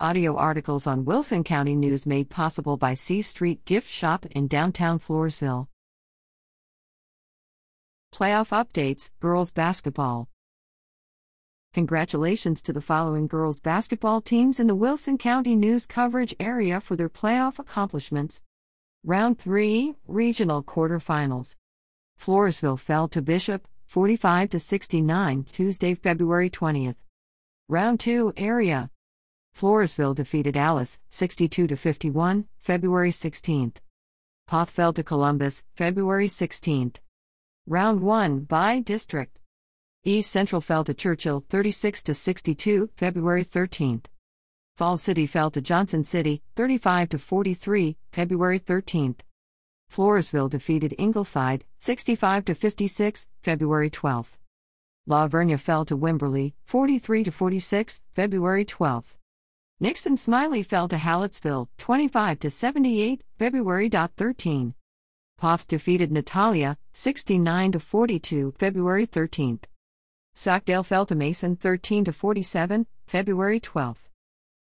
Audio articles on Wilson County News made possible by C Street Gift Shop in downtown Floresville. Playoff updates Girls Basketball. Congratulations to the following girls basketball teams in the Wilson County News coverage area for their playoff accomplishments. Round 3 Regional Quarterfinals. Floresville fell to Bishop 45 to 69 Tuesday, February 20th. Round 2 Area Floresville defeated Alice 62 to 51 February 16th. Poth fell to Columbus February 16th. Round 1 bi-district. East Central fell to Churchill 36 to 62 February 13th. Falls City fell to Johnson City 35 to 43 February 13th. Floresville defeated Ingleside 65 to 56 February 12th. La Vernia fell to Wimberley 43 to 46 February 12th. Nixon Smiley fell to Hallettsville 25 to 78 February 13. Poth defeated Natalia 69 to 42 February 13th. Stockdale fell to Mason 13 to 47 February 12th.